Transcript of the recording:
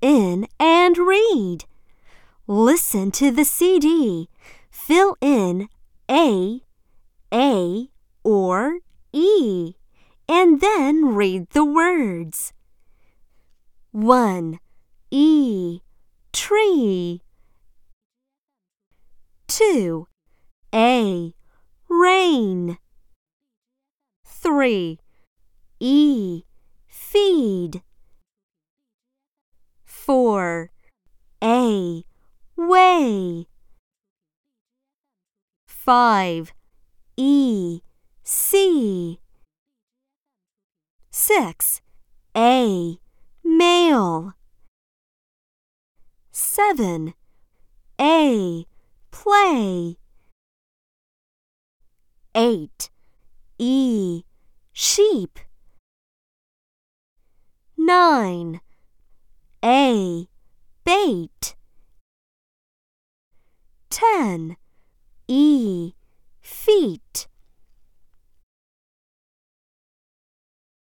in and read. Listen to the CD. Fill in A, A, or E, and then read the words. 1. E, tree. 2. A, rain. 3. E, feed. 4. A, way. 5. E. see. 6. A, mail. 7. A, play. 8. E, sheep. 9. A, bait. 10. E, feet.